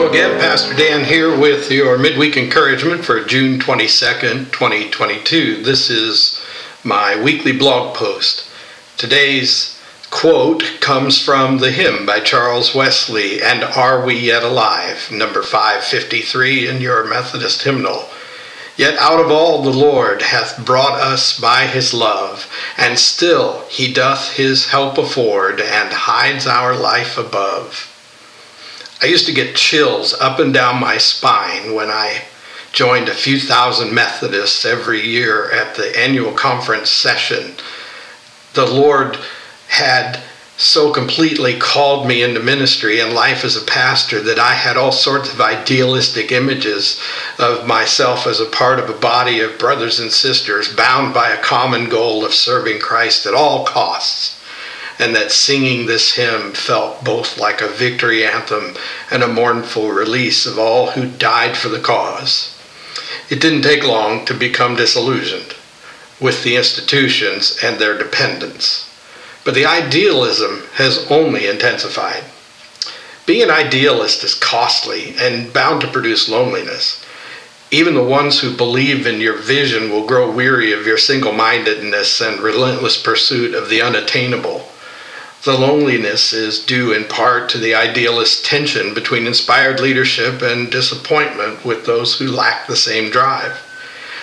Hello again, Pastor Dan here with your midweek encouragement for June 22nd, 2022. This is my weekly blog post. Today's quote comes from the hymn by Charles Wesley, And Are We Yet Alive, number 553 in your Methodist hymnal. Yet out of all the Lord hath brought us by his love, and still he doth his help afford, and hides our life above. I used to get chills up and down my spine when I joined a few thousand Methodists every year at the annual conference session. The Lord had so completely called me into ministry and life as a pastor that I had all sorts of idealistic images of myself as a part of a body of brothers and sisters bound by a common goal of serving Christ at all costs and that singing this hymn felt both like a victory anthem and a mournful release of all who died for the cause. It didn't take long to become disillusioned with the institutions and their dependents, but the idealism has only intensified. Being an idealist is costly and bound to produce loneliness. Even the ones who believe in your vision will grow weary of your single mindedness and relentless pursuit of the unattainable. The loneliness is due in part to the idealist tension between inspired leadership and disappointment with those who lack the same drive.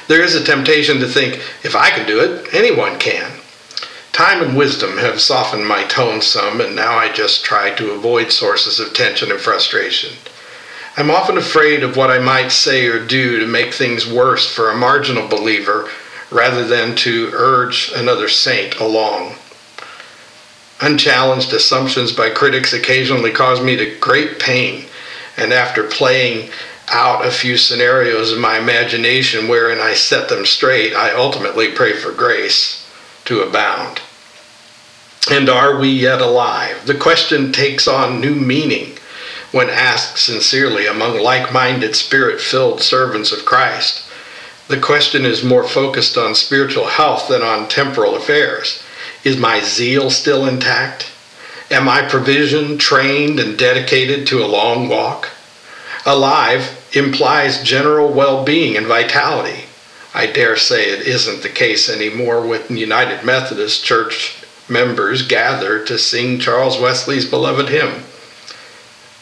There is a temptation to think, if I can do it, anyone can. Time and wisdom have softened my tone some, and now I just try to avoid sources of tension and frustration. I'm often afraid of what I might say or do to make things worse for a marginal believer rather than to urge another saint along. Unchallenged assumptions by critics occasionally cause me to great pain, and after playing out a few scenarios in my imagination wherein I set them straight, I ultimately pray for grace to abound. And are we yet alive? The question takes on new meaning when asked sincerely among like minded, spirit filled servants of Christ. The question is more focused on spiritual health than on temporal affairs. Is my zeal still intact? Am I provisioned, trained and dedicated to a long walk? Alive implies general well being and vitality. I dare say it isn't the case anymore when United Methodist Church members gather to sing Charles Wesley's beloved hymn.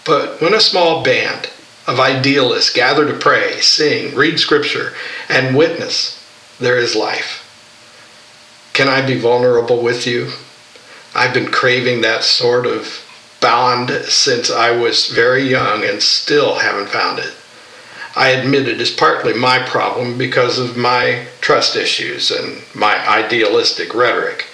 But when a small band of idealists gather to pray, sing, read scripture, and witness, there is life. Can I be vulnerable with you? I've been craving that sort of bond since I was very young and still haven't found it. I admit it is partly my problem because of my trust issues and my idealistic rhetoric.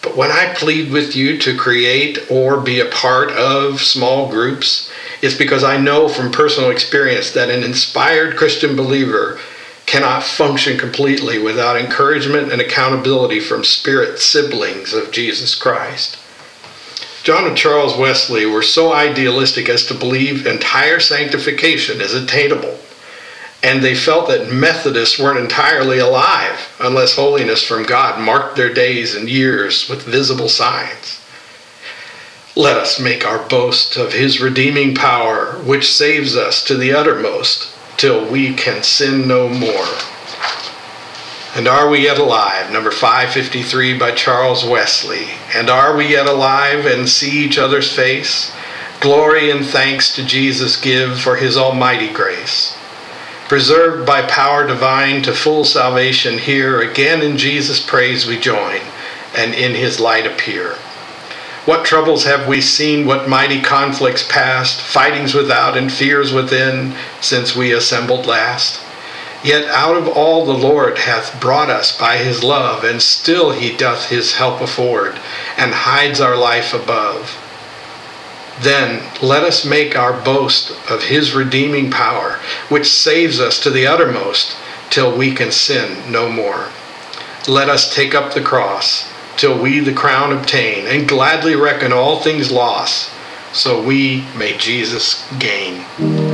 But when I plead with you to create or be a part of small groups, it's because I know from personal experience that an inspired Christian believer cannot function completely without encouragement and accountability from spirit siblings of Jesus Christ. John and Charles Wesley were so idealistic as to believe entire sanctification is attainable, and they felt that Methodists weren't entirely alive unless holiness from God marked their days and years with visible signs. Let us make our boast of his redeeming power, which saves us to the uttermost till we can sin no more. And Are We Yet Alive, number 553 by Charles Wesley. And are we yet alive and see each other's face? Glory and thanks to Jesus give for his almighty grace. Preserved by power divine to full salvation here, again in Jesus' praise we join, and in his light appear. What troubles have we seen, what mighty conflicts past, fightings without and fears within, since we assembled last? Yet out of all the Lord hath brought us by his love, and still he doth his help afford, and hides our life above. Then let us make our boast of his redeeming power, which saves us to the uttermost, till we can sin no more. Let us take up the cross till we the crown obtain, and gladly reckon all things lost, so we may Jesus gain.